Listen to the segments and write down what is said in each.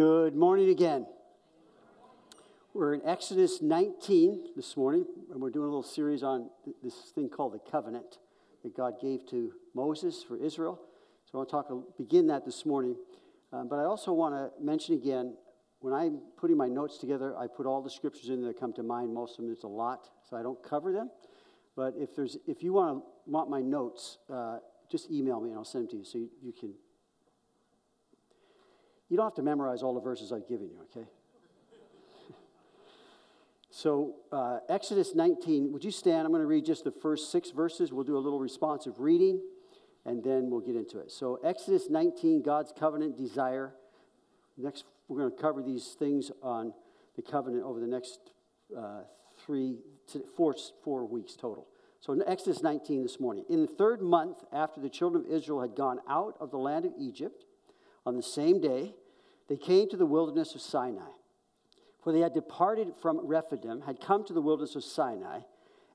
Good morning again. We're in Exodus 19 this morning, and we're doing a little series on this thing called the covenant that God gave to Moses for Israel. So I want to talk, begin that this morning. Um, but I also want to mention again, when I'm putting my notes together, I put all the scriptures in that come to mind. Most of them, there's a lot, so I don't cover them. But if there's, if you want to want my notes, uh, just email me and I'll send them to you so you, you can you don't have to memorize all the verses I've given you, okay? so, uh, Exodus 19, would you stand? I'm going to read just the first six verses. We'll do a little responsive reading, and then we'll get into it. So, Exodus 19, God's covenant desire. Next, we're going to cover these things on the covenant over the next uh, three, four, four weeks total. So, in Exodus 19 this morning, in the third month after the children of Israel had gone out of the land of Egypt, on the same day, they came to the wilderness of Sinai. For they had departed from Rephidim, had come to the wilderness of Sinai,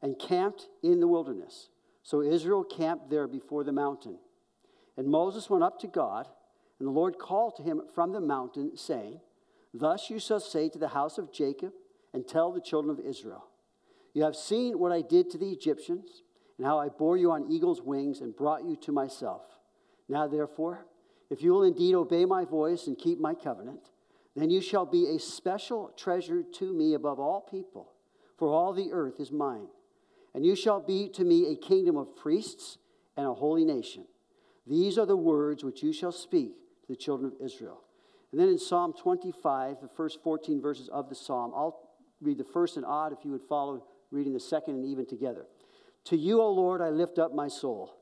and camped in the wilderness. So Israel camped there before the mountain. And Moses went up to God, and the Lord called to him from the mountain, saying, Thus you shall say to the house of Jacob, and tell the children of Israel, You have seen what I did to the Egyptians, and how I bore you on eagle's wings and brought you to myself. Now, therefore, if you will indeed obey my voice and keep my covenant, then you shall be a special treasure to me above all people, for all the earth is mine. And you shall be to me a kingdom of priests and a holy nation. These are the words which you shall speak to the children of Israel. And then in Psalm 25, the first 14 verses of the psalm, I'll read the first and odd if you would follow reading the second and even together. To you, O Lord, I lift up my soul.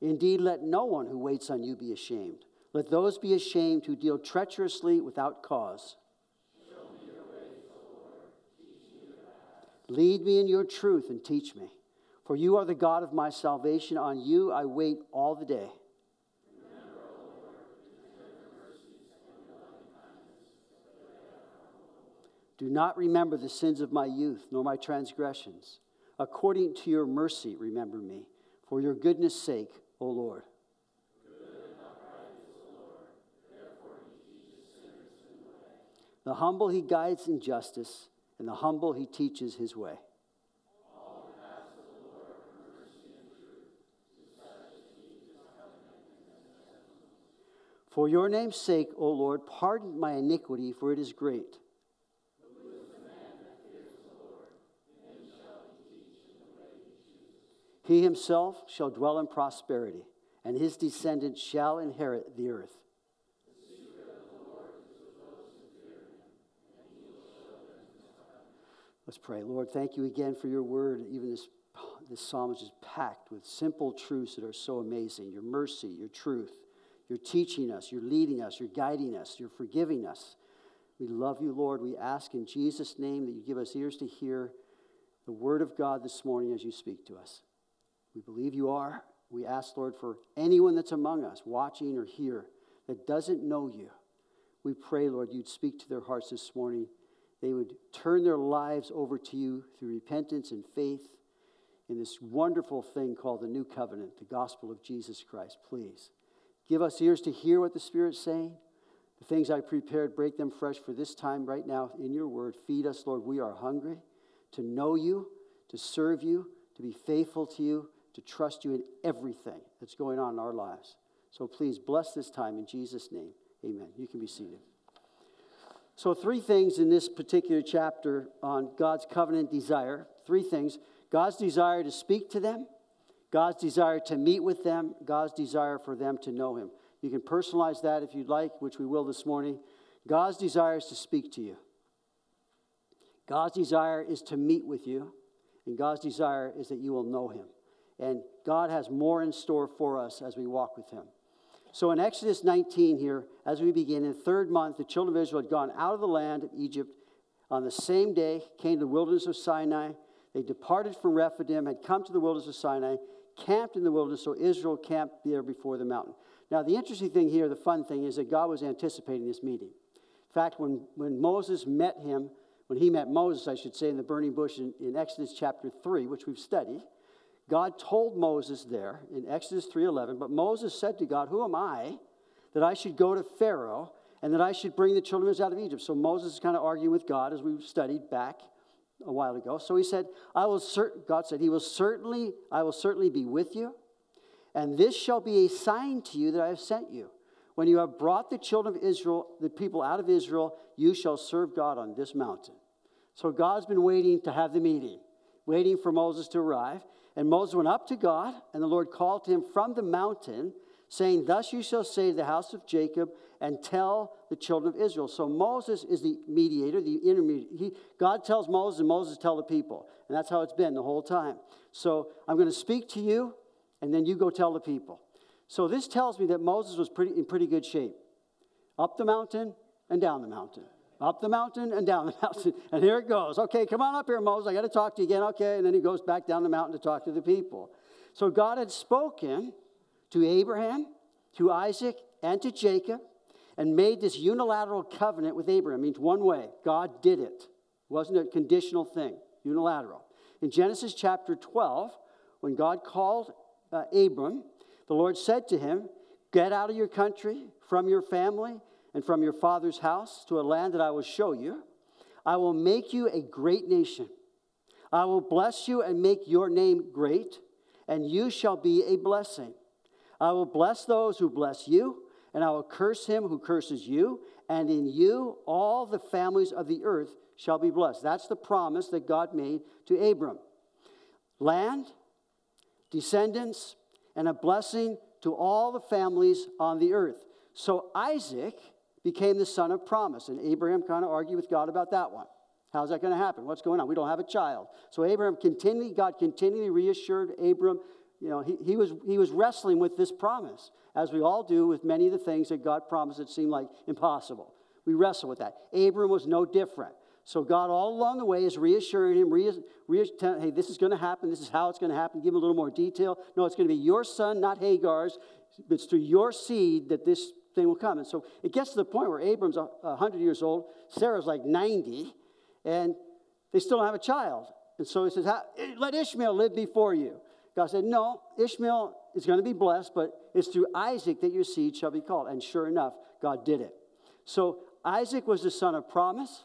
Indeed, let no one who waits on you be ashamed. Let those be ashamed who deal treacherously without cause. Lead me in your truth and teach me. For you are the God of my salvation. On you I wait all the day. Do not remember the sins of my youth, nor my transgressions. According to your mercy, remember me. For your goodness' sake, O Lord. The humble he guides in justice, and the humble he teaches his way. For your name's sake, O Lord, pardon my iniquity, for it is great. He himself shall dwell in prosperity, and his descendants shall inherit the earth. Let's pray. Lord, thank you again for your word. Even this, this psalm is just packed with simple truths that are so amazing your mercy, your truth. You're teaching us, you're leading us, you're guiding us, you're forgiving us. We love you, Lord. We ask in Jesus' name that you give us ears to hear the word of God this morning as you speak to us. We believe you are. We ask, Lord, for anyone that's among us, watching or here, that doesn't know you. We pray, Lord, you'd speak to their hearts this morning. They would turn their lives over to you through repentance and faith in this wonderful thing called the new covenant, the gospel of Jesus Christ. Please give us ears to hear what the Spirit's saying. The things I prepared, break them fresh for this time right now in your word. Feed us, Lord. We are hungry to know you, to serve you, to be faithful to you to trust you in everything that's going on in our lives. So please bless this time in Jesus' name. Amen. You can be seated. So, three things in this particular chapter on God's covenant desire. Three things God's desire to speak to them, God's desire to meet with them, God's desire for them to know Him. You can personalize that if you'd like, which we will this morning. God's desire is to speak to you. God's desire is to meet with you, and God's desire is that you will know Him. And God has more in store for us as we walk with Him. So in Exodus 19 here, as we begin, in the third month, the children of Israel had gone out of the land of Egypt on the same day, came to the wilderness of Sinai. They departed from Rephidim, had come to the wilderness of Sinai, camped in the wilderness, so Israel camped there before the mountain. Now, the interesting thing here, the fun thing, is that God was anticipating this meeting. In fact, when, when Moses met him, when he met Moses, I should say, in the burning bush in, in Exodus chapter 3, which we've studied, God told Moses there in Exodus 3:11, but Moses said to God, "Who am I that I should go to Pharaoh and that I should bring the children out of Egypt?" So Moses is kind of arguing with God as we studied back a while ago. So he said, "I will cert-, God said, "He will certainly I will certainly be with you, and this shall be a sign to you that I have sent you. When you have brought the children of Israel, the people out of Israel, you shall serve God on this mountain." So God's been waiting to have the meeting, waiting for Moses to arrive. And Moses went up to God, and the Lord called to him from the mountain, saying, Thus you shall say to the house of Jacob, and tell the children of Israel. So Moses is the mediator, the intermediate. He, God tells Moses, and Moses tell the people. And that's how it's been the whole time. So I'm going to speak to you, and then you go tell the people. So this tells me that Moses was pretty, in pretty good shape. Up the mountain and down the mountain up the mountain and down the mountain. And here it goes. Okay, come on up here, Moses. I got to talk to you again. Okay. And then he goes back down the mountain to talk to the people. So God had spoken to Abraham, to Isaac, and to Jacob and made this unilateral covenant with Abraham. It means one way. God did it. It wasn't a conditional thing, unilateral. In Genesis chapter 12, when God called uh, Abram, the Lord said to him, Get out of your country, from your family, and from your father's house to a land that I will show you. I will make you a great nation. I will bless you and make your name great, and you shall be a blessing. I will bless those who bless you, and I will curse him who curses you, and in you all the families of the earth shall be blessed. That's the promise that God made to Abram. Land, descendants, and a blessing to all the families on the earth. So Isaac became the son of promise. And Abraham kind of argued with God about that one. How's that going to happen? What's going on? We don't have a child. So Abraham continually, God continually reassured Abram, you know, he, he, was, he was wrestling with this promise, as we all do with many of the things that God promised that seem like impossible. We wrestle with that. Abram was no different. So God, all along the way, is reassuring him, re- re- hey, this is going to happen. This is how it's going to happen. Give him a little more detail. No, it's going to be your son, not Hagar's. It's through your seed that this thing will come. And so it gets to the point where Abram's 100 years old, Sarah's like 90, and they still don't have a child. And so he says, Let Ishmael live before you. God said, No, Ishmael is going to be blessed, but it's through Isaac that your seed shall be called. And sure enough, God did it. So Isaac was the son of promise.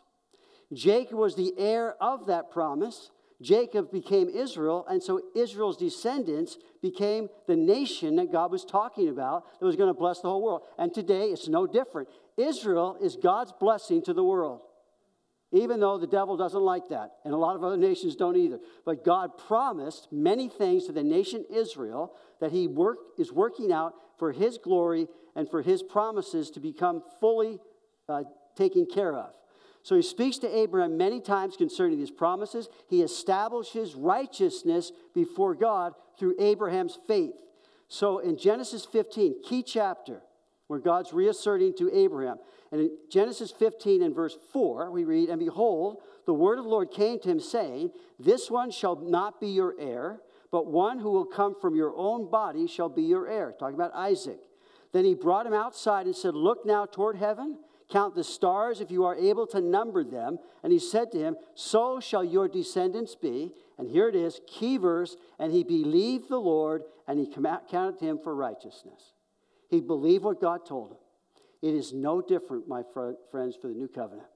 Jacob was the heir of that promise. Jacob became Israel, and so Israel's descendants became the nation that God was talking about that was going to bless the whole world. And today it's no different. Israel is God's blessing to the world, even though the devil doesn't like that, and a lot of other nations don't either. But God promised many things to the nation Israel that He work, is working out for His glory and for His promises to become fully uh, taken care of. So he speaks to Abraham many times concerning these promises. He establishes righteousness before God through Abraham's faith. So in Genesis 15, key chapter, where God's reasserting to Abraham. And in Genesis 15 and verse 4, we read, And behold, the word of the Lord came to him, saying, This one shall not be your heir, but one who will come from your own body shall be your heir. Talking about Isaac. Then he brought him outside and said, Look now toward heaven Count the stars if you are able to number them. And he said to him, So shall your descendants be. And here it is, key verse. And he believed the Lord, and he counted him for righteousness. He believed what God told him. It is no different, my friends, for the new covenant.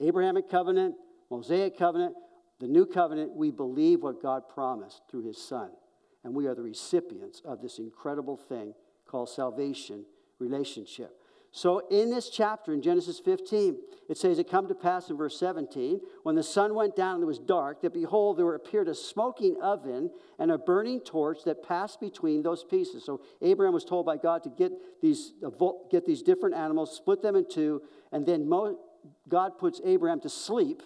Abrahamic covenant, Mosaic covenant, the new covenant, we believe what God promised through his son. And we are the recipients of this incredible thing called salvation relationship. So, in this chapter, in Genesis 15, it says, It come to pass in verse 17, when the sun went down and it was dark, that behold, there appeared a smoking oven and a burning torch that passed between those pieces. So, Abraham was told by God to get these, get these different animals, split them in two, and then God puts Abraham to sleep.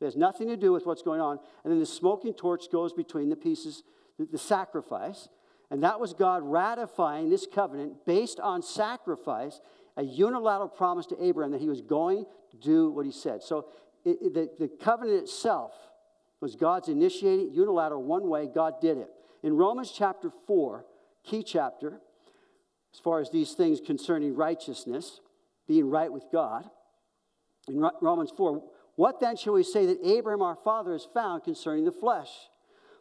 It has nothing to do with what's going on. And then the smoking torch goes between the pieces, the, the sacrifice. And that was God ratifying this covenant based on sacrifice a unilateral promise to Abraham that he was going to do what he said. So it, it, the, the covenant itself was God's initiating, unilateral, one way, God did it. In Romans chapter 4, key chapter, as far as these things concerning righteousness, being right with God, in Romans 4, what then shall we say that Abraham our father has found concerning the flesh?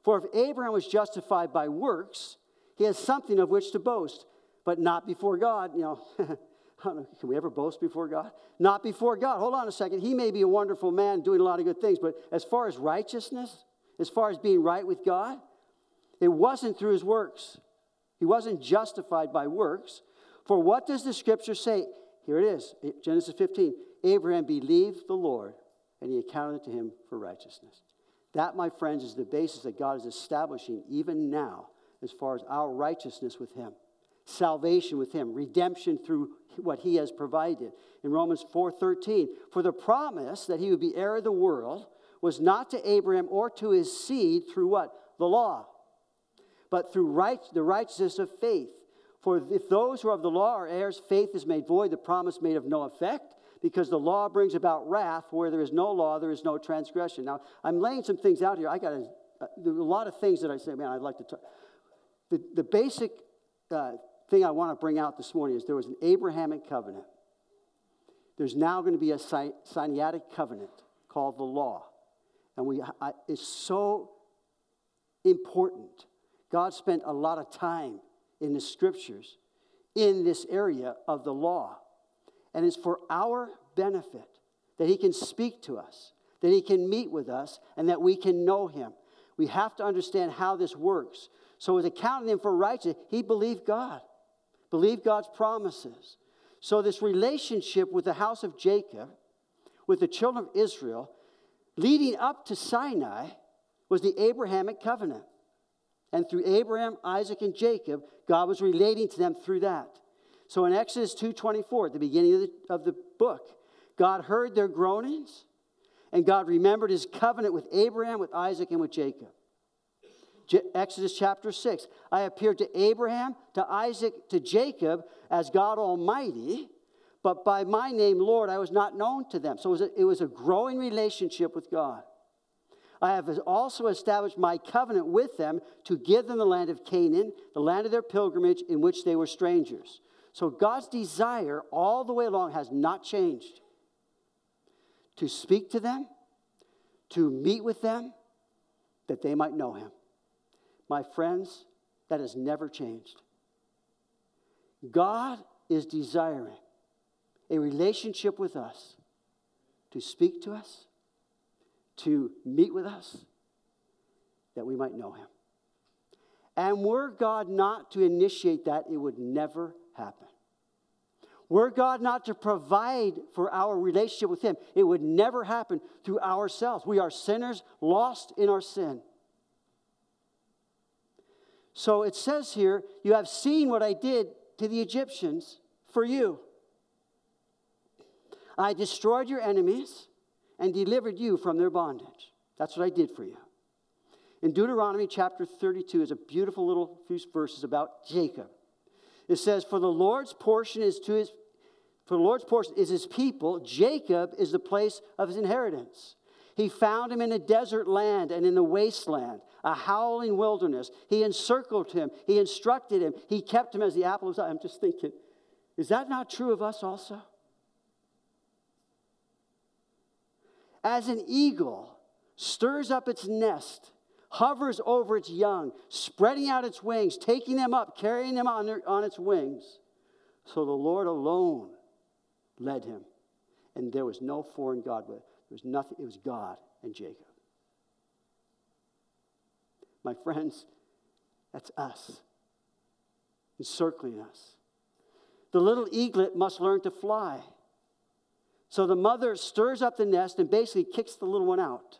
For if Abraham was justified by works, he has something of which to boast, but not before God. You know, know, can we ever boast before God? Not before God. Hold on a second. He may be a wonderful man doing a lot of good things, but as far as righteousness, as far as being right with God, it wasn't through his works. He wasn't justified by works. For what does the scripture say? Here it is eh, Genesis 15. Abraham believed the Lord, and he accounted to him for righteousness. That, my friends, is the basis that God is establishing even now as far as our righteousness with him salvation with him redemption through what he has provided in romans 4.13 for the promise that he would be heir of the world was not to abraham or to his seed through what the law but through right, the righteousness of faith for if those who are of the law are heirs faith is made void the promise made of no effect because the law brings about wrath. Where there is no law, there is no transgression. Now, I'm laying some things out here. I got a, a, a lot of things that I say, man, I'd like to talk. The, the basic uh, thing I want to bring out this morning is there was an Abrahamic covenant. There's now going to be a Sinaitic covenant called the law. And we, I, it's so important. God spent a lot of time in the scriptures in this area of the law and it's for our benefit that He can speak to us, that He can meet with us, and that we can know Him. We have to understand how this works. So, with accounting him for righteous, he believed God, believed God's promises. So, this relationship with the house of Jacob, with the children of Israel, leading up to Sinai, was the Abrahamic covenant. And through Abraham, Isaac, and Jacob, God was relating to them through that. So in Exodus 2:24, at the beginning of the, of the book, God heard their groanings, and God remembered his covenant with Abraham, with Isaac, and with Jacob. Exodus chapter 6. I appeared to Abraham, to Isaac, to Jacob as God Almighty, but by my name, Lord, I was not known to them. So it was a, it was a growing relationship with God. I have also established my covenant with them to give them the land of Canaan, the land of their pilgrimage in which they were strangers. So God's desire all the way along has not changed to speak to them, to meet with them, that they might know Him. My friends, that has never changed. God is desiring a relationship with us to speak to us, to meet with us, that we might know Him. And were God not to initiate that, it would never happen. Were God not to provide for our relationship with Him, it would never happen through ourselves. We are sinners lost in our sin. So it says here, You have seen what I did to the Egyptians for you. I destroyed your enemies and delivered you from their bondage. That's what I did for you. In Deuteronomy chapter 32 is a beautiful little few verses about Jacob. It says, For the Lord's portion is to his for the Lord's portion is his people. Jacob is the place of his inheritance. He found him in a desert land and in the wasteland, a howling wilderness. He encircled him. He instructed him. He kept him as the apple of his eye. I'm just thinking, is that not true of us also? As an eagle stirs up its nest hovers over its young, spreading out its wings, taking them up, carrying them on, their, on its wings. So the Lord alone led him. And there was no foreign God with it. There was nothing, it was God and Jacob. My friends, that's us, encircling us. The little eaglet must learn to fly. So the mother stirs up the nest and basically kicks the little one out.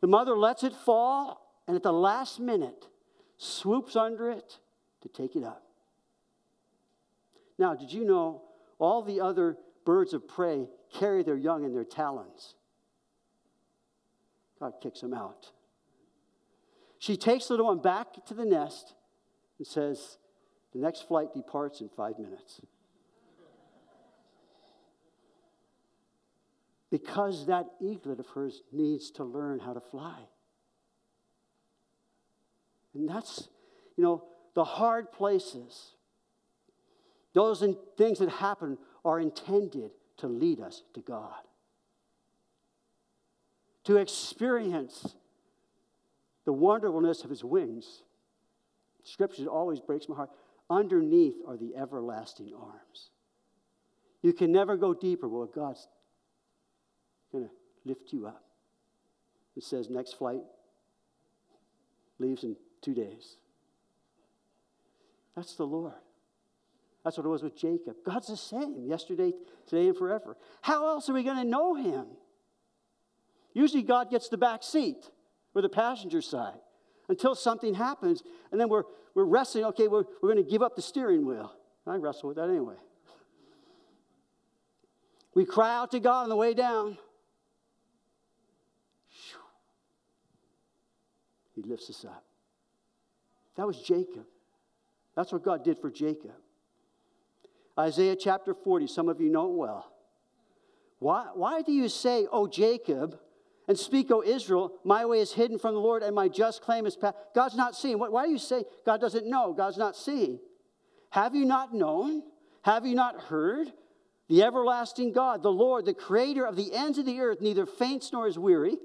The mother lets it fall, and at the last minute, swoops under it to take it up. Now, did you know all the other birds of prey carry their young in their talons? God kicks them out. She takes the little one back to the nest and says, The next flight departs in five minutes. because that eaglet of hers needs to learn how to fly. And that's, you know, the hard places, those things that happen are intended to lead us to God, to experience the wonderfulness of his wings. Scripture always breaks my heart. Underneath are the everlasting arms. You can never go deeper. Well, God's going to lift you up. It says next flight leaves in two days. That's the Lord. That's what it was with Jacob. God's the same yesterday, today, and forever. How else are we going to know him? Usually, God gets the back seat or the passenger side until something happens, and then we're, we're wrestling. Okay, we're, we're going to give up the steering wheel. I wrestle with that anyway. We cry out to God on the way down. He lifts us up. That was Jacob. That's what God did for Jacob. Isaiah chapter 40, some of you know it well. Why, why do you say, Oh, Jacob, and speak, O Israel, my way is hidden from the Lord and my just claim is past? God's not seeing. Why do you say God doesn't know? God's not seeing. Have you not known? Have you not heard? The everlasting God, the Lord, the creator of the ends of the earth, neither faints nor is weary.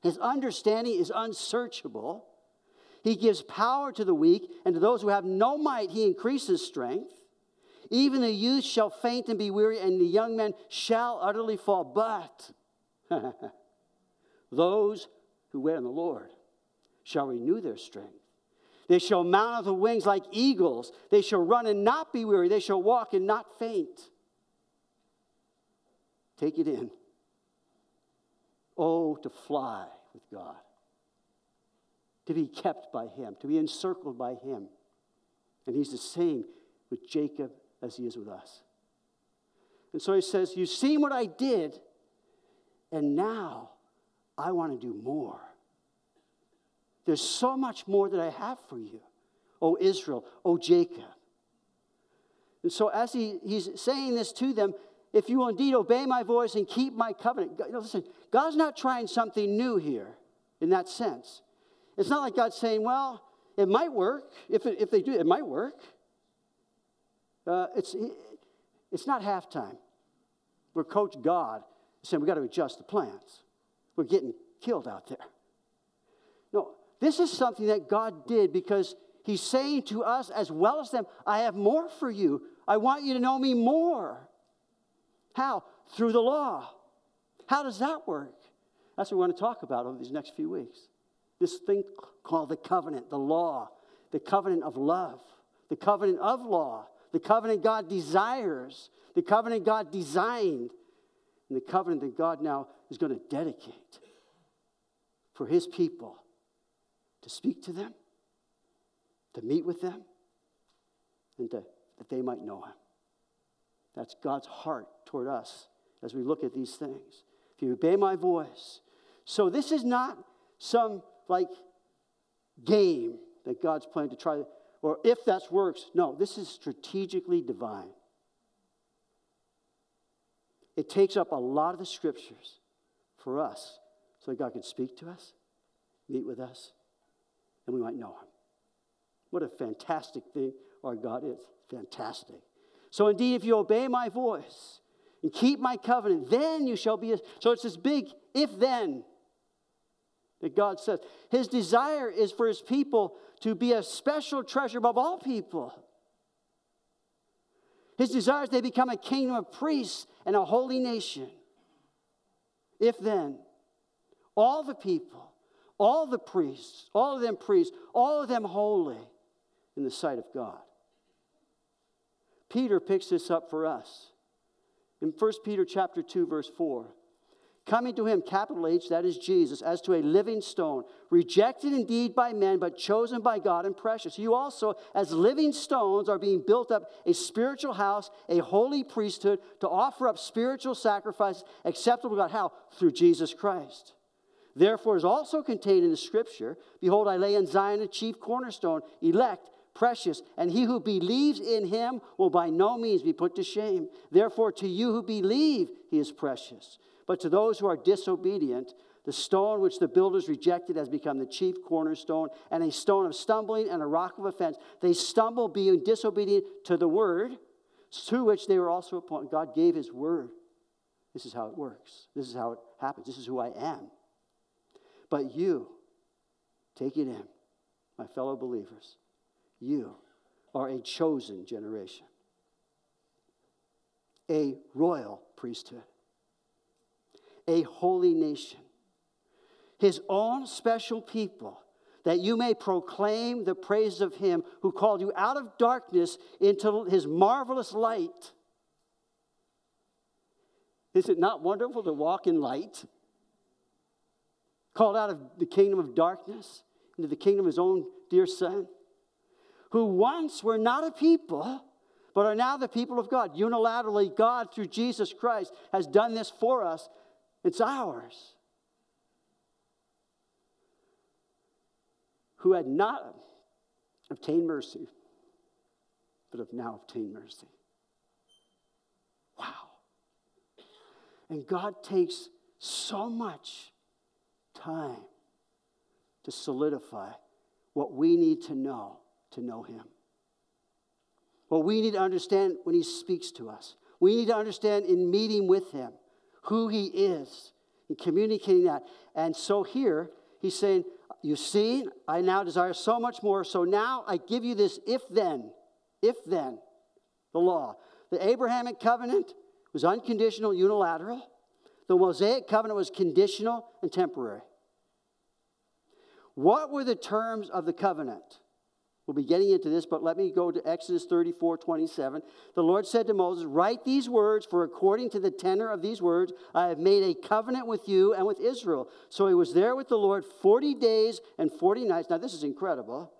His understanding is unsearchable. He gives power to the weak, and to those who have no might, he increases strength. Even the youth shall faint and be weary, and the young men shall utterly fall. But those who wait on the Lord shall renew their strength. They shall mount on the wings like eagles. They shall run and not be weary. They shall walk and not faint. Take it in. Oh, to fly with God, to be kept by Him, to be encircled by Him. And He's the same with Jacob as He is with us. And so He says, You've seen what I did, and now I want to do more. There's so much more that I have for you, O Israel, O Jacob. And so, as he, he's saying this to them, if you will indeed obey my voice and keep my covenant. Know, listen, God's not trying something new here in that sense. It's not like God's saying, well, it might work. If, it, if they do, it might work. Uh, it's, it's not halftime. We're Coach God saying we've got to adjust the plans. We're getting killed out there. No, this is something that God did because He's saying to us as well as them, I have more for you. I want you to know me more. How? Through the law. How does that work? That's what we want to talk about over these next few weeks. This thing called the covenant, the law, the covenant of love, the covenant of law, the covenant God desires, the covenant God designed, and the covenant that God now is going to dedicate for his people to speak to them, to meet with them, and to, that they might know him. That's God's heart toward us as we look at these things. If you obey my voice. So this is not some like game that God's playing to try, or if that works. No, this is strategically divine. It takes up a lot of the scriptures for us so that God can speak to us, meet with us, and we might know Him. What a fantastic thing our God is. Fantastic. So, indeed, if you obey my voice and keep my covenant, then you shall be. A, so, it's this big if then that God says. His desire is for his people to be a special treasure above all people. His desire is they become a kingdom of priests and a holy nation. If then, all the people, all the priests, all of them priests, all of them holy in the sight of God. Peter picks this up for us. In 1 Peter chapter 2 verse 4, coming to him capital H that is Jesus as to a living stone, rejected indeed by men but chosen by God and precious. You also as living stones are being built up a spiritual house, a holy priesthood to offer up spiritual sacrifices acceptable to God how? Through Jesus Christ. Therefore is also contained in the scripture, behold I lay in Zion a chief cornerstone, elect precious, and he who believes in him will by no means be put to shame. Therefore, to you who believe, he is precious. But to those who are disobedient, the stone which the builders rejected has become the chief cornerstone, and a stone of stumbling and a rock of offense. They stumble being disobedient to the word, to which they were also appointed. God gave his word. This is how it works. This is how it happens. This is who I am. But you, Take it in, my fellow believers. You are a chosen generation, a royal priesthood, a holy nation, his own special people, that you may proclaim the praise of him who called you out of darkness into his marvelous light. Is it not wonderful to walk in light? Called out of the kingdom of darkness into the kingdom of his own dear son, who once were not a people, but are now the people of God. Unilaterally, God, through Jesus Christ, has done this for us. It's ours. Who had not obtained mercy, but have now obtained mercy. Wow. And God takes so much time to solidify what we need to know to know Him. What we need to understand when He speaks to us. We need to understand in meeting with Him who He is and communicating that. And so here, He's saying, You see, I now desire so much more. So now I give you this if then, if then, the law. The Abrahamic covenant was unconditional, unilateral. The Mosaic covenant was conditional and temporary. What were the terms of the covenant? We'll be getting into this, but let me go to Exodus 34 27. The Lord said to Moses, Write these words, for according to the tenor of these words, I have made a covenant with you and with Israel. So he was there with the Lord 40 days and 40 nights. Now, this is incredible.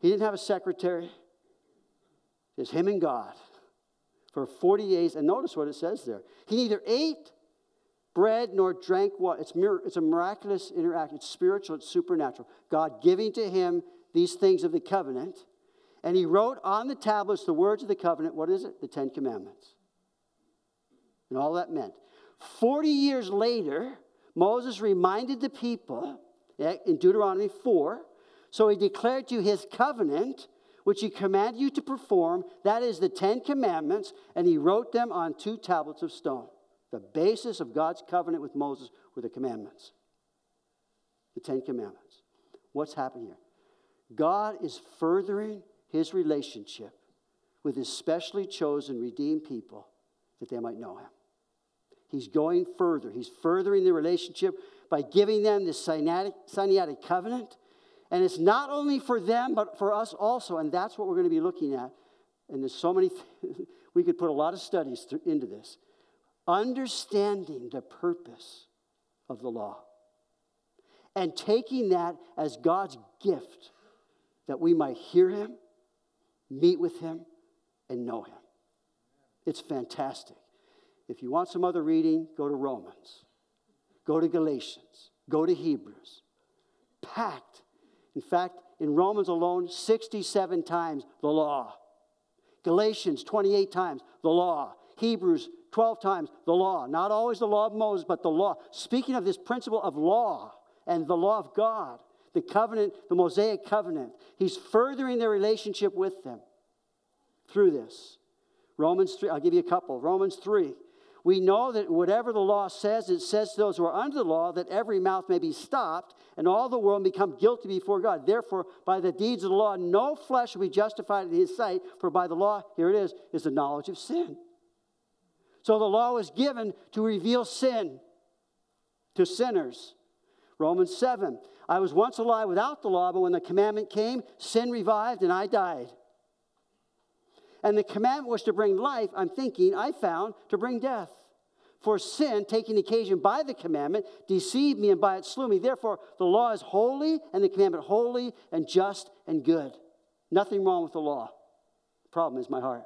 He didn't have a secretary, it's him and God for 40 days. And notice what it says there. He neither ate bread nor drank water. It's, it's a miraculous interaction. It's spiritual, it's supernatural. God giving to him these things of the covenant. And he wrote on the tablets the words of the covenant. What is it? The Ten Commandments. And all that meant. 40 years later, Moses reminded the people in Deuteronomy 4. So he declared to his covenant, which he commanded you to perform. That is the Ten Commandments. And he wrote them on two tablets of stone. The basis of God's covenant with Moses were the commandments, the Ten Commandments. What's happening here? God is furthering his relationship with his specially chosen, redeemed people that they might know him. He's going further. He's furthering the relationship by giving them this Sinaitic covenant. And it's not only for them, but for us also. And that's what we're going to be looking at. And there's so many, th- we could put a lot of studies into this understanding the purpose of the law and taking that as God's gift that we might hear Him, meet with Him, and know Him. It's fantastic. If you want some other reading, go to Romans, go to Galatians, go to Hebrews. Packed. In fact, in Romans alone, 67 times the law. Galatians, 28 times the law. Hebrews, 12 times the law. Not always the law of Moses, but the law. Speaking of this principle of law and the law of God, the covenant, the Mosaic covenant, he's furthering their relationship with them through this. Romans 3, I'll give you a couple. Romans 3. We know that whatever the law says, it says to those who are under the law that every mouth may be stopped and all the world become guilty before God. Therefore, by the deeds of the law, no flesh will be justified in his sight, for by the law, here it is, is the knowledge of sin. So the law was given to reveal sin to sinners. Romans 7. I was once alive without the law, but when the commandment came, sin revived and I died. And the commandment was to bring life, I'm thinking, I found to bring death. For sin, taking occasion by the commandment, deceived me and by it slew me. Therefore, the law is holy and the commandment holy and just and good. Nothing wrong with the law. The problem is my heart.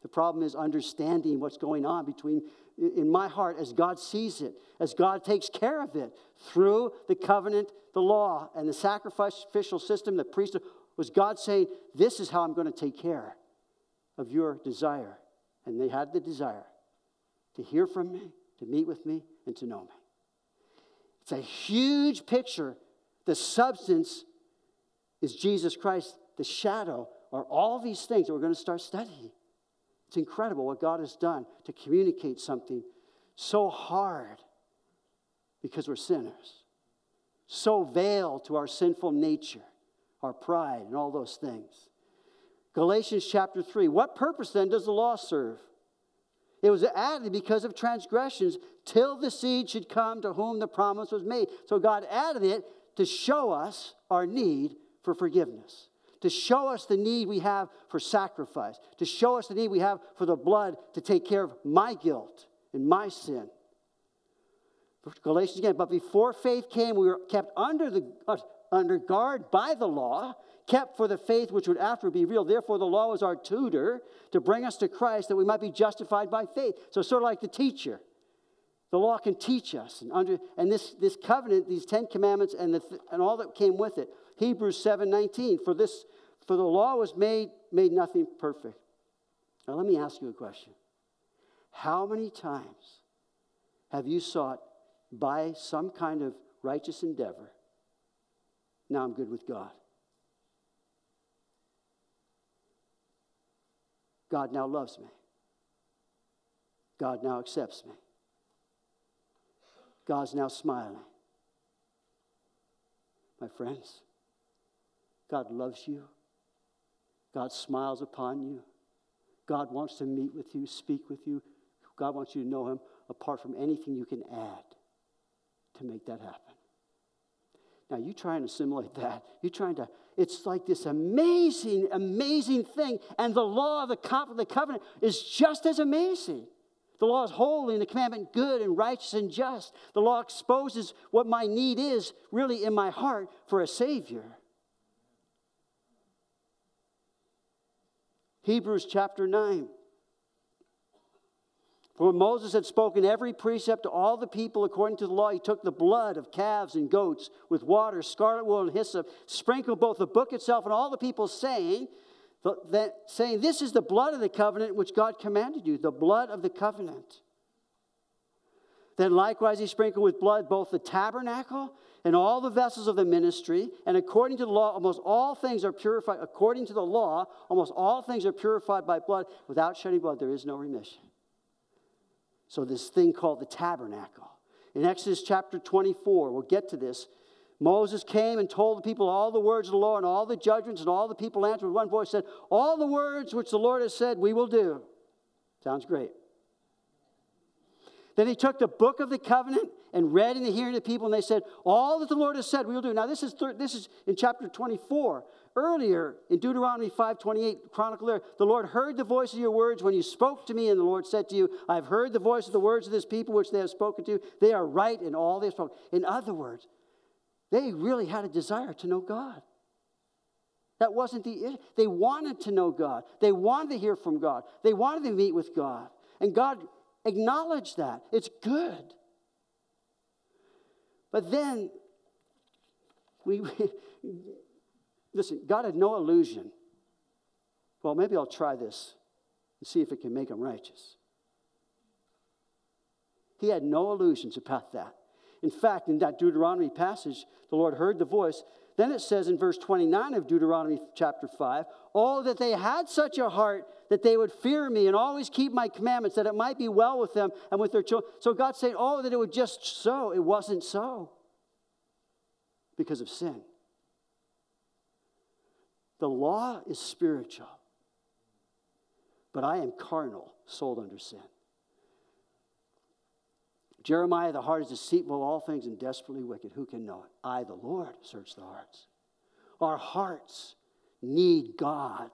The problem is understanding what's going on between in my heart as God sees it, as God takes care of it through the covenant, the law, and the sacrificial system, the priesthood. Was God saying, This is how I'm going to take care of your desire? And they had the desire to hear from me, to meet with me, and to know me. It's a huge picture. The substance is Jesus Christ, the shadow are all these things that we're going to start studying. It's incredible what God has done to communicate something so hard because we're sinners, so veiled to our sinful nature, our pride, and all those things. Galatians chapter 3. What purpose then does the law serve? It was added because of transgressions till the seed should come to whom the promise was made. So God added it to show us our need for forgiveness, to show us the need we have for sacrifice, to show us the need we have for the blood to take care of my guilt and my sin. Galatians again, but before faith came, we were kept under the uh, under guard by the law, kept for the faith which would after be real. Therefore, the law was our tutor to bring us to Christ that we might be justified by faith. So, sort of like the teacher. The law can teach us. And, under, and this, this covenant, these Ten Commandments, and, the, and all that came with it. Hebrews 7:19, For, this, for the law was made, made nothing perfect. Now, let me ask you a question. How many times have you sought by some kind of righteous endeavor? Now I'm good with God. God now loves me. God now accepts me. God's now smiling. My friends, God loves you. God smiles upon you. God wants to meet with you, speak with you. God wants you to know Him apart from anything you can add to make that happen. Now, you try and assimilate that. You're trying to, it's like this amazing, amazing thing. And the law of the, covenant is just as amazing. The law is holy and the commandment good and righteous and just. The law exposes what my need is really in my heart for a Savior. Hebrews chapter 9. For when Moses had spoken every precept to all the people according to the law, he took the blood of calves and goats with water, scarlet wool, and hyssop, sprinkled both the book itself and all the people, saying, that, saying, This is the blood of the covenant which God commanded you, the blood of the covenant. Then likewise he sprinkled with blood both the tabernacle and all the vessels of the ministry. And according to the law, almost all things are purified. According to the law, almost all things are purified by blood. Without shedding blood, there is no remission. So, this thing called the tabernacle. In Exodus chapter 24, we'll get to this Moses came and told the people all the words of the Lord and all the judgments, and all the people answered with one voice, said, All the words which the Lord has said, we will do. Sounds great. Then he took the book of the covenant and read in the hearing of the people, and they said, All that the Lord has said, we will do. Now, this is, this is in chapter 24. Earlier in Deuteronomy 5:28, chronicle there, the Lord heard the voice of your words when you spoke to me, and the Lord said to you, I have heard the voice of the words of this people which they have spoken to. They are right in all they have spoken. In other words, they really had a desire to know God. That wasn't the issue. They wanted to know God. They wanted to hear from God. They wanted to meet with God. And God acknowledged that. It's good. But then, we, listen, God had no illusion. Well, maybe I'll try this and see if it can make him righteous. He had no illusions about that. In fact, in that Deuteronomy passage, the Lord heard the voice. Then it says in verse 29 of Deuteronomy chapter 5 Oh, that they had such a heart that they would fear me and always keep my commandments, that it might be well with them and with their children. So God said, Oh, that it would just so. It wasn't so because of sin. The law is spiritual, but I am carnal, sold under sin. Jeremiah, the heart is deceitful of all things and desperately wicked. Who can know it? I, the Lord, search the hearts. Our hearts need God.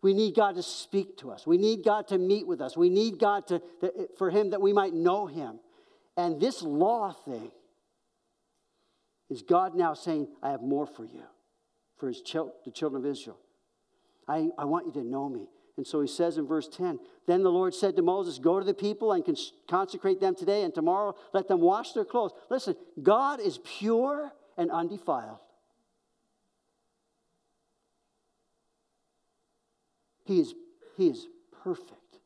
We need God to speak to us. We need God to meet with us. We need God to, for Him that we might know Him. And this law thing is God now saying, I have more for you, for his chil- the children of Israel. I, I want you to know me. And so he says in verse 10 Then the Lord said to Moses, Go to the people and cons- consecrate them today, and tomorrow let them wash their clothes. Listen, God is pure and undefiled. He is, he is perfect,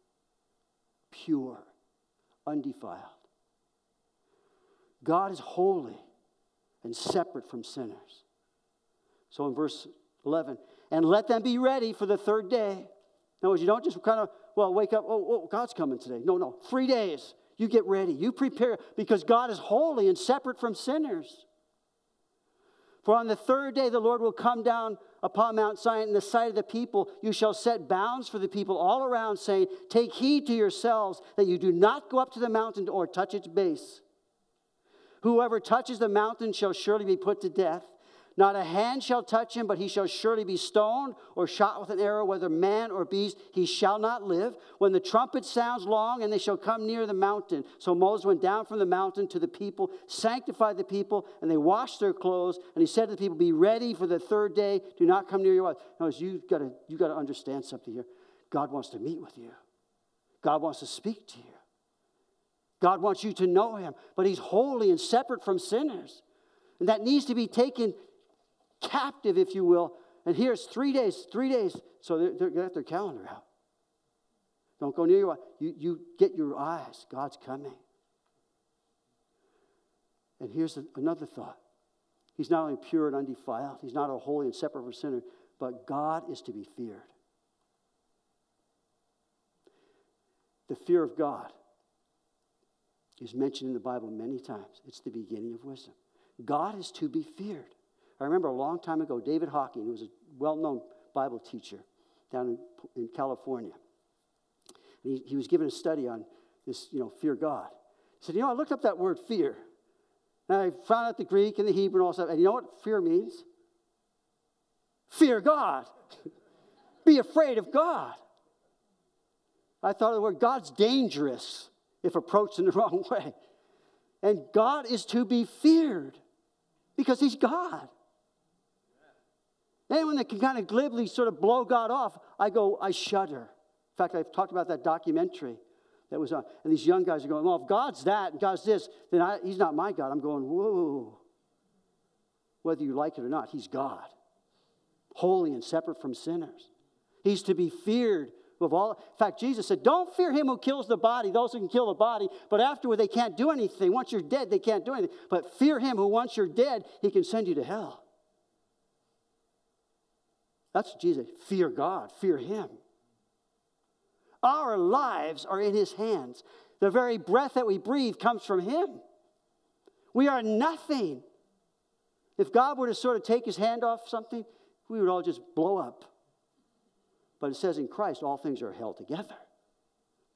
pure, undefiled. God is holy and separate from sinners. So in verse 11, and let them be ready for the third day. In other words, you don't just kind of, well, wake up, oh, oh, God's coming today. No, no, three days. You get ready. You prepare because God is holy and separate from sinners. For on the third day the Lord will come down upon Mount Zion in the sight of the people. You shall set bounds for the people all around, saying, Take heed to yourselves that you do not go up to the mountain or touch its base. Whoever touches the mountain shall surely be put to death. Not a hand shall touch him, but he shall surely be stoned or shot with an arrow, whether man or beast, he shall not live. When the trumpet sounds long, and they shall come near the mountain. So Moses went down from the mountain to the people, sanctified the people, and they washed their clothes. And he said to the people, Be ready for the third day. Do not come near your wife. Notice you've got to, you've got to understand something here. God wants to meet with you, God wants to speak to you. God wants you to know him, but he's holy and separate from sinners. And that needs to be taken captive, if you will. And here's three days, three days. So they're, they're got their calendar out. Don't go near your you, you get your eyes. God's coming. And here's another thought. He's not only pure and undefiled, he's not a holy and separate from sinner, but God is to be feared. The fear of God is mentioned in the Bible many times. It's the beginning of wisdom. God is to be feared. I remember a long time ago, David Hocking, who was a well known Bible teacher down in, in California, he, he was given a study on this, you know, fear God. He said, You know, I looked up that word fear. And I found out the Greek and the Hebrew and all stuff. And you know what fear means? Fear God. Be afraid of God. I thought of the word God's dangerous if approached in the wrong way. And God is to be feared because He's God. Anyone that can kind of glibly sort of blow God off, I go, I shudder. In fact, I've talked about that documentary that was on, and these young guys are going, well, if God's that and God's this, then I, He's not my God. I'm going, whoa. Whether you like it or not, He's God, holy and separate from sinners. He's to be feared of all. In fact, Jesus said, Don't fear him who kills the body, those who can kill the body, but afterward they can't do anything. Once you're dead, they can't do anything. But fear him who, once you're dead, he can send you to hell. That's Jesus. Fear God, fear Him. Our lives are in His hands. The very breath that we breathe comes from Him. We are nothing. If God were to sort of take His hand off something, we would all just blow up. But it says in Christ, all things are held together.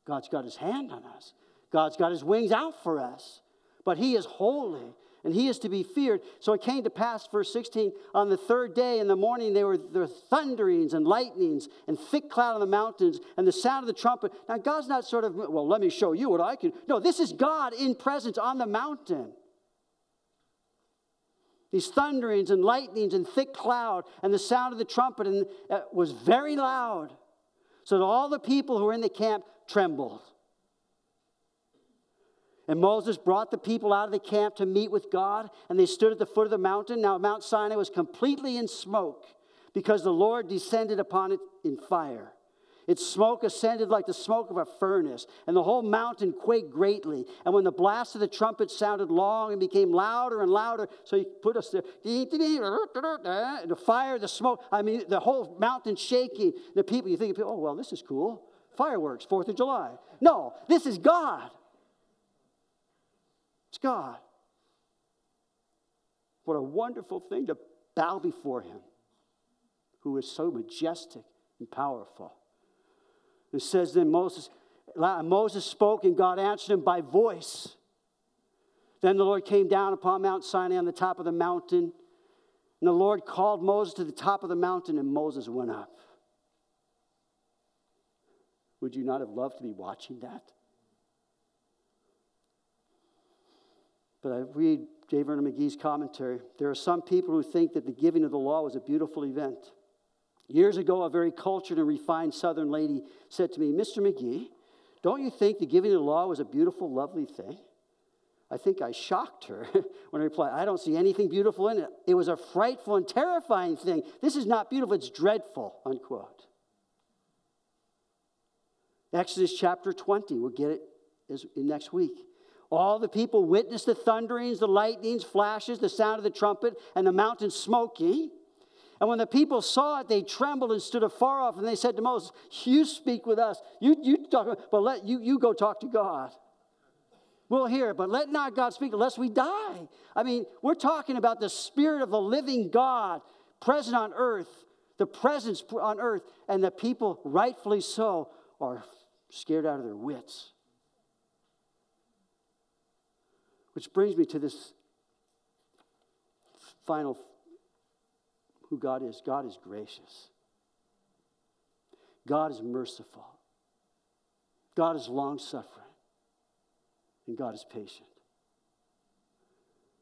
God's got His hand on us, God's got His wings out for us. But He is holy and he is to be feared. So it came to pass, verse 16, on the third day in the morning there were, there were thunderings and lightnings and thick cloud on the mountains and the sound of the trumpet. Now, God's not sort of, well, let me show you what I can. No, this is God in presence on the mountain. These thunderings and lightnings and thick cloud and the sound of the trumpet and, uh, was very loud, so that all the people who were in the camp trembled. And Moses brought the people out of the camp to meet with God, and they stood at the foot of the mountain. Now, Mount Sinai was completely in smoke because the Lord descended upon it in fire. Its smoke ascended like the smoke of a furnace, and the whole mountain quaked greatly. And when the blast of the trumpet sounded long and became louder and louder, so he put us there, the fire, the smoke, I mean, the whole mountain shaking. The people, you think, oh, well, this is cool. Fireworks, Fourth of July. No, this is God. It's God. What a wonderful thing to bow before Him, who is so majestic and powerful. It says then Moses, Moses spoke and God answered him by voice. Then the Lord came down upon Mount Sinai on the top of the mountain. And the Lord called Moses to the top of the mountain, and Moses went up. Would you not have loved to be watching that? But I read J. Vernon McGee's commentary. There are some people who think that the giving of the law was a beautiful event. Years ago, a very cultured and refined Southern lady said to me, Mr. McGee, don't you think the giving of the law was a beautiful, lovely thing? I think I shocked her when I replied, I don't see anything beautiful in it. It was a frightful and terrifying thing. This is not beautiful, it's dreadful, unquote. Exodus chapter 20, we'll get it next week. All the people witnessed the thunderings, the lightnings, flashes, the sound of the trumpet, and the mountain smoking. And when the people saw it, they trembled and stood afar off. And they said to Moses, You speak with us. You, you talk, but let you, you go talk to God. We'll hear but let not God speak unless we die. I mean, we're talking about the Spirit of the living God present on earth, the presence on earth, and the people, rightfully so, are scared out of their wits. Which brings me to this final who God is. God is gracious. God is merciful. God is long suffering. And God is patient.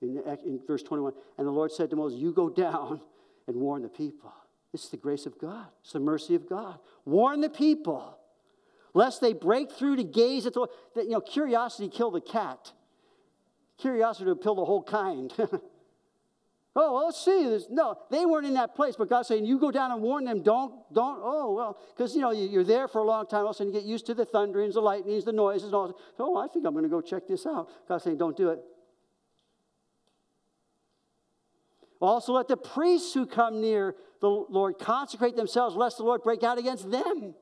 In, in verse 21, and the Lord said to Moses, You go down and warn the people. This is the grace of God, it's the mercy of God. Warn the people, lest they break through to gaze at the You know, curiosity killed the cat. Curiosity would kill the whole kind. Oh, well, let's see. There's, no, they weren't in that place, but God's saying, you go down and warn them. Don't, don't. Oh, well, because, you know, you're there for a long time. All of a sudden, you get used to the thunderings, the lightnings, the noises, and all. Oh, I think I'm going to go check this out. God's saying, don't do it. Also, let the priests who come near the Lord consecrate themselves, lest the Lord break out against them.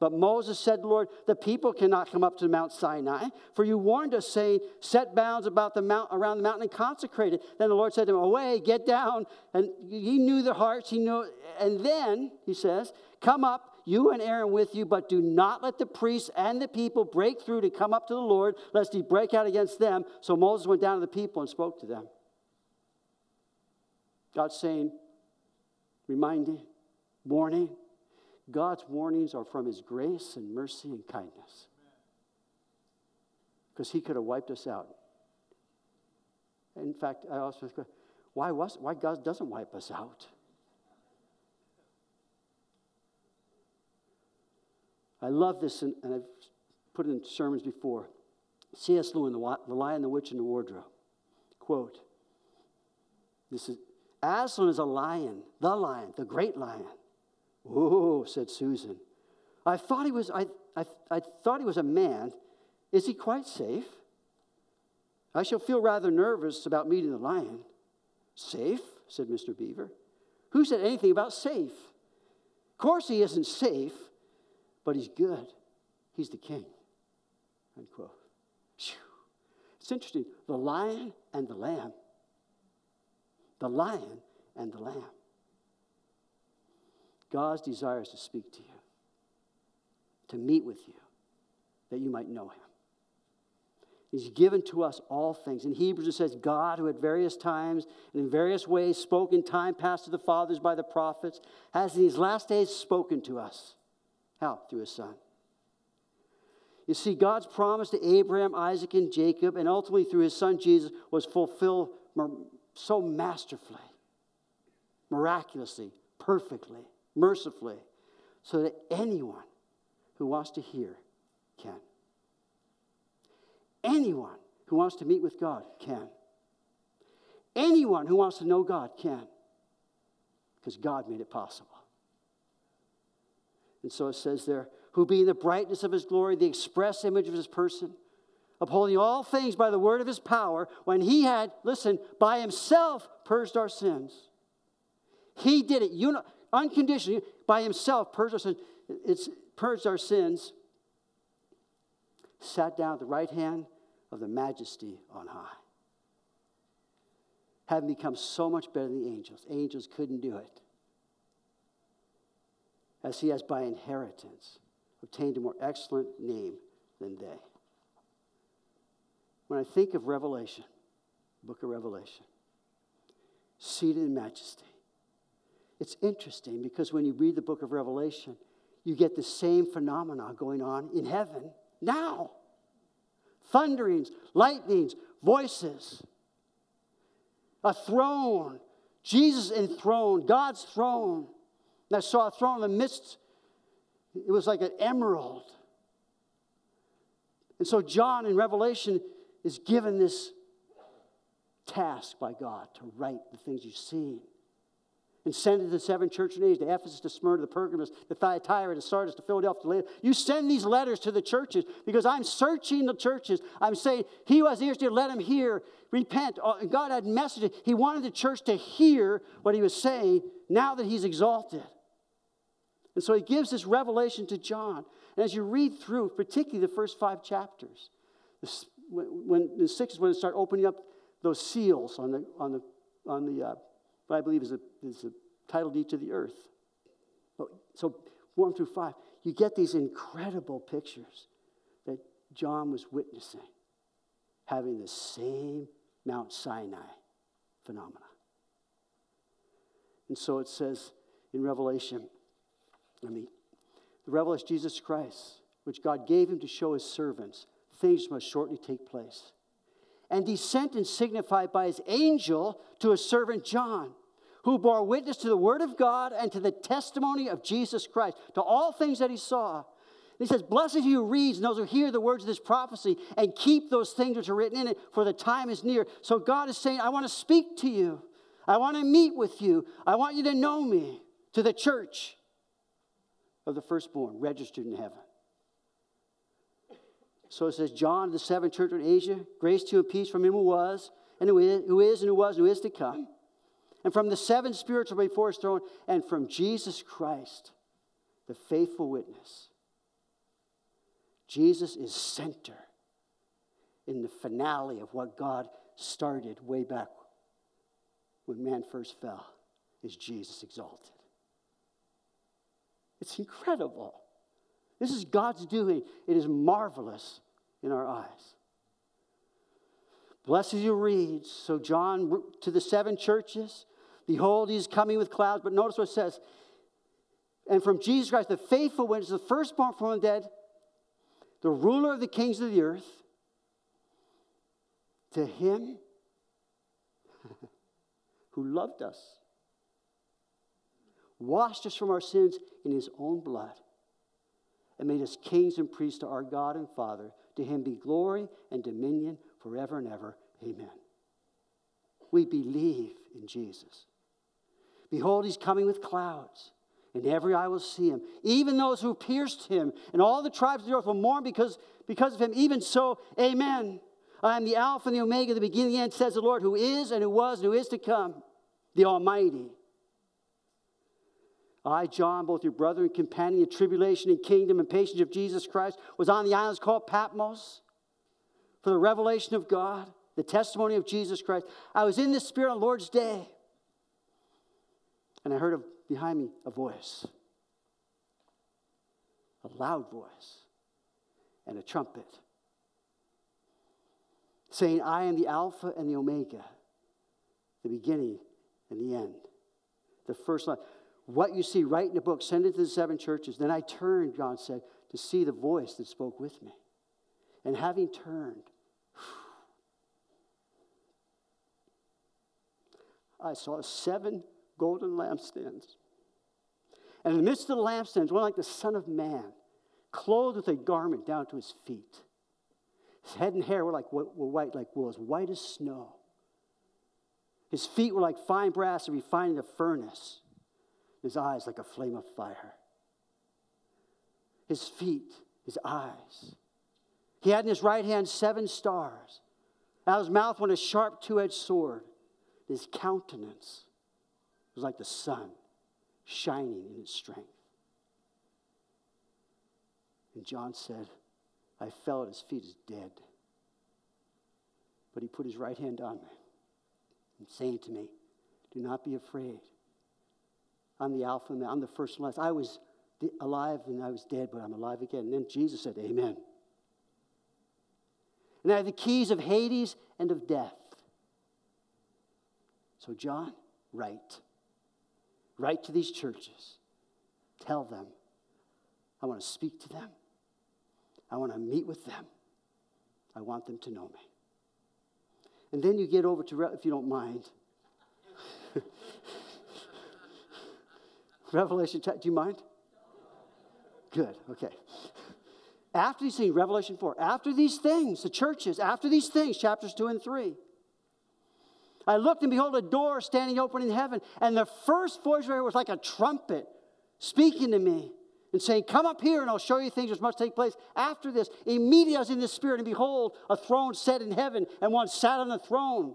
But Moses said, Lord, the people cannot come up to Mount Sinai, for you warned us, saying, Set bounds about the mount around the mountain and consecrate it. Then the Lord said to him, Away, get down. And he knew their hearts. He knew, and then he says, Come up, you and Aaron with you, but do not let the priests and the people break through to come up to the Lord, lest he break out against them. So Moses went down to the people and spoke to them. God's saying, reminding, warning, God's warnings are from His grace and mercy and kindness. Because He could have wiped us out. In fact, I also why was why God doesn't wipe us out? I love this, and, and I've put it in sermons before. C.S. Lewis, the, the Lion, the Witch, and the Wardrobe. Quote: This is Aslan is a lion, the lion, the great lion. Oh, said Susan. I thought he was, I, I, I thought he was a man. Is he quite safe? I shall feel rather nervous about meeting the lion. Safe? said Mr. Beaver. Who said anything about safe? Of course he isn't safe, but he's good. He's the king. Unquote. It's interesting. The lion and the lamb. The lion and the lamb. God's desires to speak to you, to meet with you, that you might know him. He's given to us all things. In Hebrews, it says, God, who at various times and in various ways spoke in time past to the fathers by the prophets, has in these last days spoken to us. How? Through his Son. You see, God's promise to Abraham, Isaac, and Jacob, and ultimately through his son Jesus, was fulfilled so masterfully, miraculously, perfectly mercifully, so that anyone who wants to hear can. Anyone who wants to meet with God can. Anyone who wants to know God can, because God made it possible. And so it says there, who being the brightness of his glory, the express image of his person, upholding all things by the word of his power, when he had, listen, by himself purged our sins. He did it. You know, unconditionally, by himself, purged our sins. Sat down at the right hand of the majesty on high. Having become so much better than the angels. Angels couldn't do it. As he has by inheritance obtained a more excellent name than they. When I think of Revelation, book of Revelation, seated in majesty, it's interesting because when you read the book of Revelation, you get the same phenomena going on in heaven now thunderings, lightnings, voices, a throne, Jesus enthroned, God's throne. And I saw a throne in the midst, it was like an emerald. And so, John in Revelation is given this task by God to write the things you've seen and send it to the seven church names, to Ephesus, to Smyrna, to Pergamos, to Thyatira, to Sardis, to Philadelphia. To you send these letters to the churches because I'm searching the churches. I'm saying, he who has ears to let him hear, repent. Uh, God had messages. He wanted the church to hear what he was saying now that he's exalted. And so he gives this revelation to John. And as you read through, particularly the first five chapters, when the six is when it start opening up those seals on the on the on the uh, what I believe is a is a title deed to the earth. So one through five, you get these incredible pictures that John was witnessing, having the same Mount Sinai phenomena. And so it says in Revelation, I mean, the revelation Jesus Christ, which God gave him to show his servants, things must shortly take place. And he sent and signified by his angel to his servant John, who bore witness to the word of God and to the testimony of Jesus Christ, to all things that he saw. He says, Blessed are you who reads and those who hear the words of this prophecy and keep those things which are written in it, for the time is near. So God is saying, I want to speak to you. I want to meet with you. I want you to know me to the church of the firstborn registered in heaven. So it says, John, the seventh church in Asia, grace to you and peace from him who was, and who is, who is, and who was, and who is to come, and from the seven spirits before his throne, and from Jesus Christ, the faithful witness Jesus is center in the finale of what God started way back when man first fell, is Jesus exalted. It's incredible. This is God's doing. It is marvelous in our eyes. Blessed you read. So, John, to the seven churches, behold, he's coming with clouds. But notice what it says. And from Jesus Christ, the faithful witness, the firstborn from the dead, the ruler of the kings of the earth, to him who loved us, washed us from our sins in his own blood, and made us kings and priests to our God and Father. To him be glory and dominion forever and ever. Amen. We believe in Jesus. Behold, he's coming with clouds and every eye will see him. Even those who pierced him, and all the tribes of the earth will mourn because, because of him. Even so, amen. I am the Alpha and the Omega, the beginning and the end, says the Lord, who is and who was and who is to come, the Almighty. I, John, both your brother and companion in tribulation and kingdom and patience of Jesus Christ, was on the islands called Patmos for the revelation of God, the testimony of Jesus Christ. I was in the Spirit on Lord's day, and I heard of behind me a voice, a loud voice, and a trumpet saying, I am the Alpha and the Omega, the beginning and the end. The first line. What you see, write in the book, send it to the seven churches. Then I turned, John said, to see the voice that spoke with me. And having turned, I saw seven golden lampstands. And in the midst of the lampstands, one like the Son of Man, clothed with a garment down to his feet. His head and hair were like were white, like wool, as white as snow. His feet were like fine brass refined in a furnace. His eyes like a flame of fire. His feet, his eyes. He had in his right hand seven stars. Out of his mouth went a sharp two edged sword. His countenance was like the sun shining in its strength. And John said, I fell at his feet as dead. But he put his right hand on me and saying to me, Do not be afraid. I'm the Alpha and I'm the first and last. I was alive and I was dead, but I'm alive again. And then Jesus said, Amen. And I have the keys of Hades and of death. So, John, write. Write to these churches. Tell them, I want to speak to them. I want to meet with them. I want them to know me. And then you get over to, if you don't mind, Revelation, do you mind? Good, okay. After these things, Revelation 4, after these things, the churches, after these things, chapters 2 and 3, I looked and behold a door standing open in heaven, and the first voice was like a trumpet speaking to me and saying, Come up here and I'll show you things which must take place after this. Immediately I was in the Spirit, and behold, a throne set in heaven, and one sat on the throne.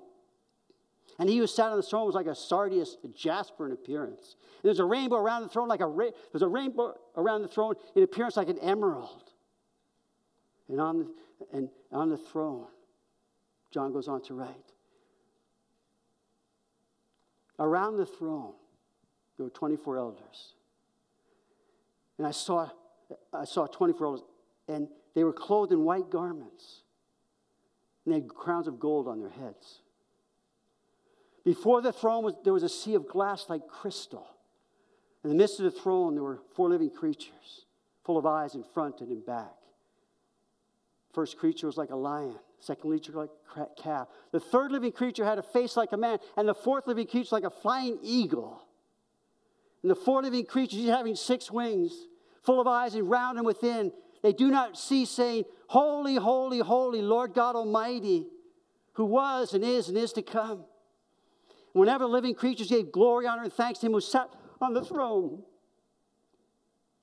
And he who sat on the throne was like a sardius, a jasper in appearance. And there's a rainbow around the throne, like a ra- there's a rainbow around the throne in appearance like an emerald. And on the, and on the throne, John goes on to write. Around the throne, there were 24 elders. And I saw, I saw 24 elders, and they were clothed in white garments. And they had crowns of gold on their heads. Before the throne was, there was a sea of glass like crystal. In the midst of the throne, there were four living creatures, full of eyes in front and in back. First creature was like a lion. Second creature like a calf. The third living creature had a face like a man, and the fourth living creature like a flying eagle. And the four living creatures, each having six wings, full of eyes and round and within, they do not cease saying, Holy, holy, holy, Lord God Almighty, who was and is and is to come. Whenever living creatures gave glory, honor, and thanks to him who sat on the throne,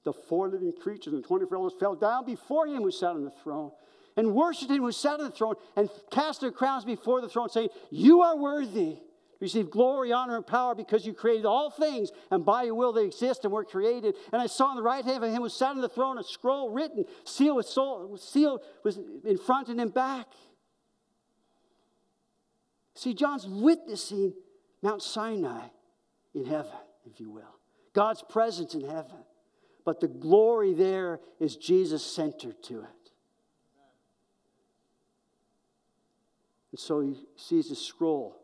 the four living creatures and 24 elders fell down before him who sat on the throne and worshiped him who sat on the throne and cast their crowns before the throne, saying, You are worthy to receive glory, honor, and power because you created all things, and by your will they exist and were created. And I saw on the right hand of him who sat on the throne a scroll written, sealed with soul, sealed was in front and in back. See, John's witnessing Mount Sinai in heaven, if you will. God's presence in heaven. But the glory there is Jesus centered to it. And so he sees the scroll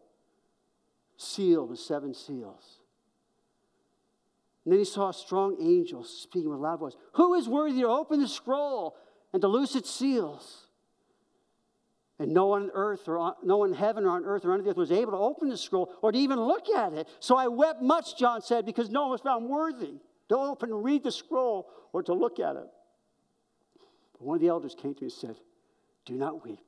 sealed with seven seals. And then he saw a strong angel speaking with a loud voice Who is worthy to open the scroll and to loose its seals? And no one on earth or on, no one in heaven or on earth or under the earth was able to open the scroll or to even look at it. So I wept much, John said, because no one was found worthy to open and read the scroll or to look at it. But one of the elders came to me and said, Do not weep.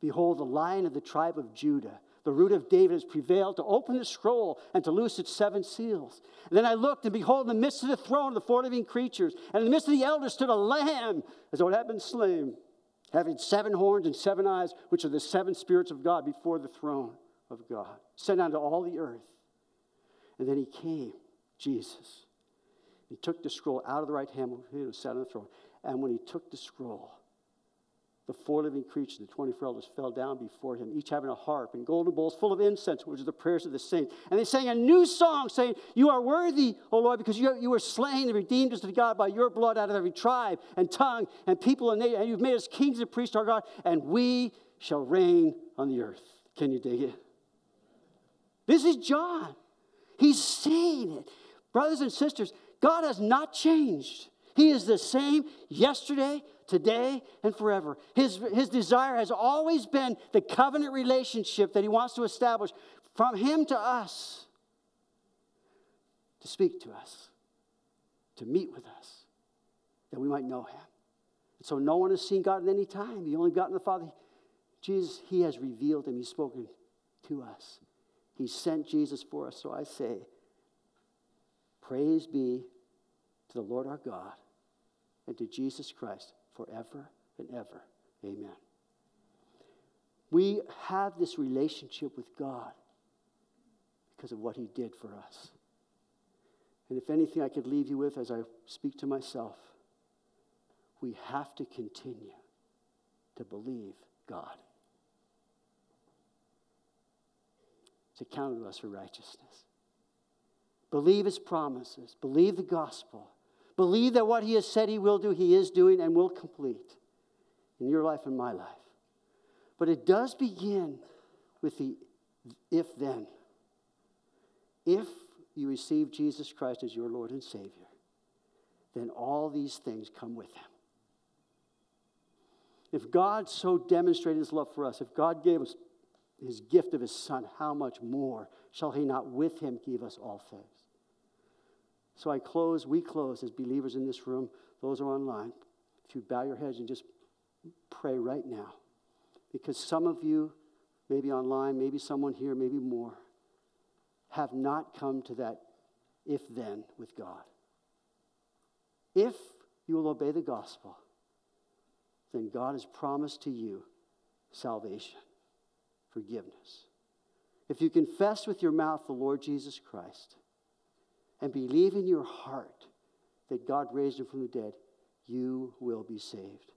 Behold, the lion of the tribe of Judah, the root of David, has prevailed to open the scroll and to loose its seven seals. And then I looked, and behold, in the midst of the throne of the four living creatures, and in the midst of the elders stood a lamb as though it had been slain having seven horns and seven eyes, which are the seven spirits of God before the throne of God, sent unto all the earth. And then he came, Jesus. He took the scroll out of the right hand of him who sat on the throne. And when he took the scroll, the four living creatures, the 24 elders, fell down before him, each having a harp and golden bowls full of incense, which are the prayers of the saints. And they sang a new song, saying, You are worthy, O Lord, because you, you were slain and redeemed us to God by your blood out of every tribe and tongue and people and nation. And you've made us kings and priests, our God, and we shall reign on the earth. Can you dig it? This is John. He's saying it. Brothers and sisters, God has not changed. He is the same yesterday, today, and forever. His, his desire has always been the covenant relationship that he wants to establish from him to us, to speak to us, to meet with us, that we might know him. And so no one has seen God at any time. The only begotten the Father, Jesus, he has revealed him. He's spoken to us. He sent Jesus for us. So I say, praise be to the Lord our God and to Jesus Christ forever and ever. Amen. We have this relationship with God because of what He did for us. And if anything I could leave you with as I speak to myself, we have to continue to believe God. It's accounted to us for righteousness. Believe His promises, believe the gospel Believe that what He has said He will do, He is doing and will complete in your life and my life. But it does begin with the if then. If you receive Jesus Christ as your Lord and Savior, then all these things come with Him. If God so demonstrated His love for us, if God gave us His gift of His Son, how much more shall He not with Him give us all things? So I close, we close as believers in this room, those are online. If you bow your heads and just pray right now. Because some of you, maybe online, maybe someone here, maybe more, have not come to that if then with God. If you will obey the gospel, then God has promised to you salvation, forgiveness. If you confess with your mouth the Lord Jesus Christ and believe in your heart that God raised him from the dead, you will be saved.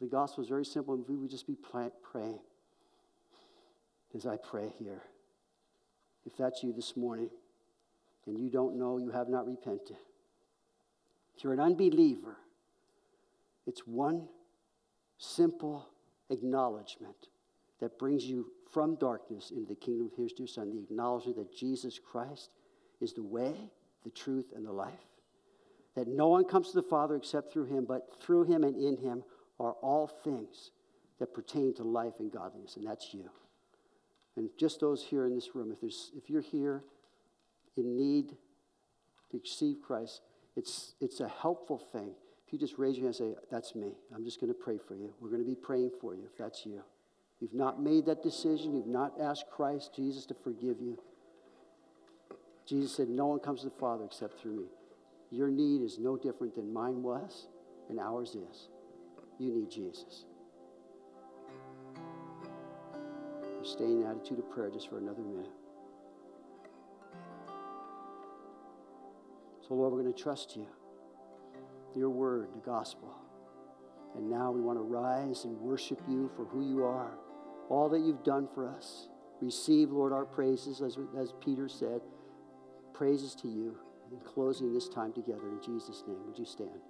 The gospel is very simple, and we would just be praying as I pray here. If that's you this morning and you don't know, you have not repented. If you're an unbeliever, it's one simple acknowledgement that brings you from darkness into the kingdom of His dear Son, the acknowledgement that Jesus Christ is the way, the truth, and the life. That no one comes to the Father except through Him, but through Him and in Him are all things that pertain to life and godliness, and that's you. And just those here in this room, if, there's, if you're here in need to receive Christ, it's, it's a helpful thing. If you just raise your hand and say, That's me, I'm just going to pray for you. We're going to be praying for you if that's you. You've not made that decision, you've not asked Christ, Jesus, to forgive you. Jesus said, No one comes to the Father except through me. Your need is no different than mine was and ours is. You need Jesus. Stay in the attitude of prayer just for another minute. So, Lord, we're going to trust you, your word, the gospel. And now we want to rise and worship you for who you are, all that you've done for us. Receive, Lord, our praises, as, as Peter said. Praises to you in closing this time together. In Jesus' name, would you stand?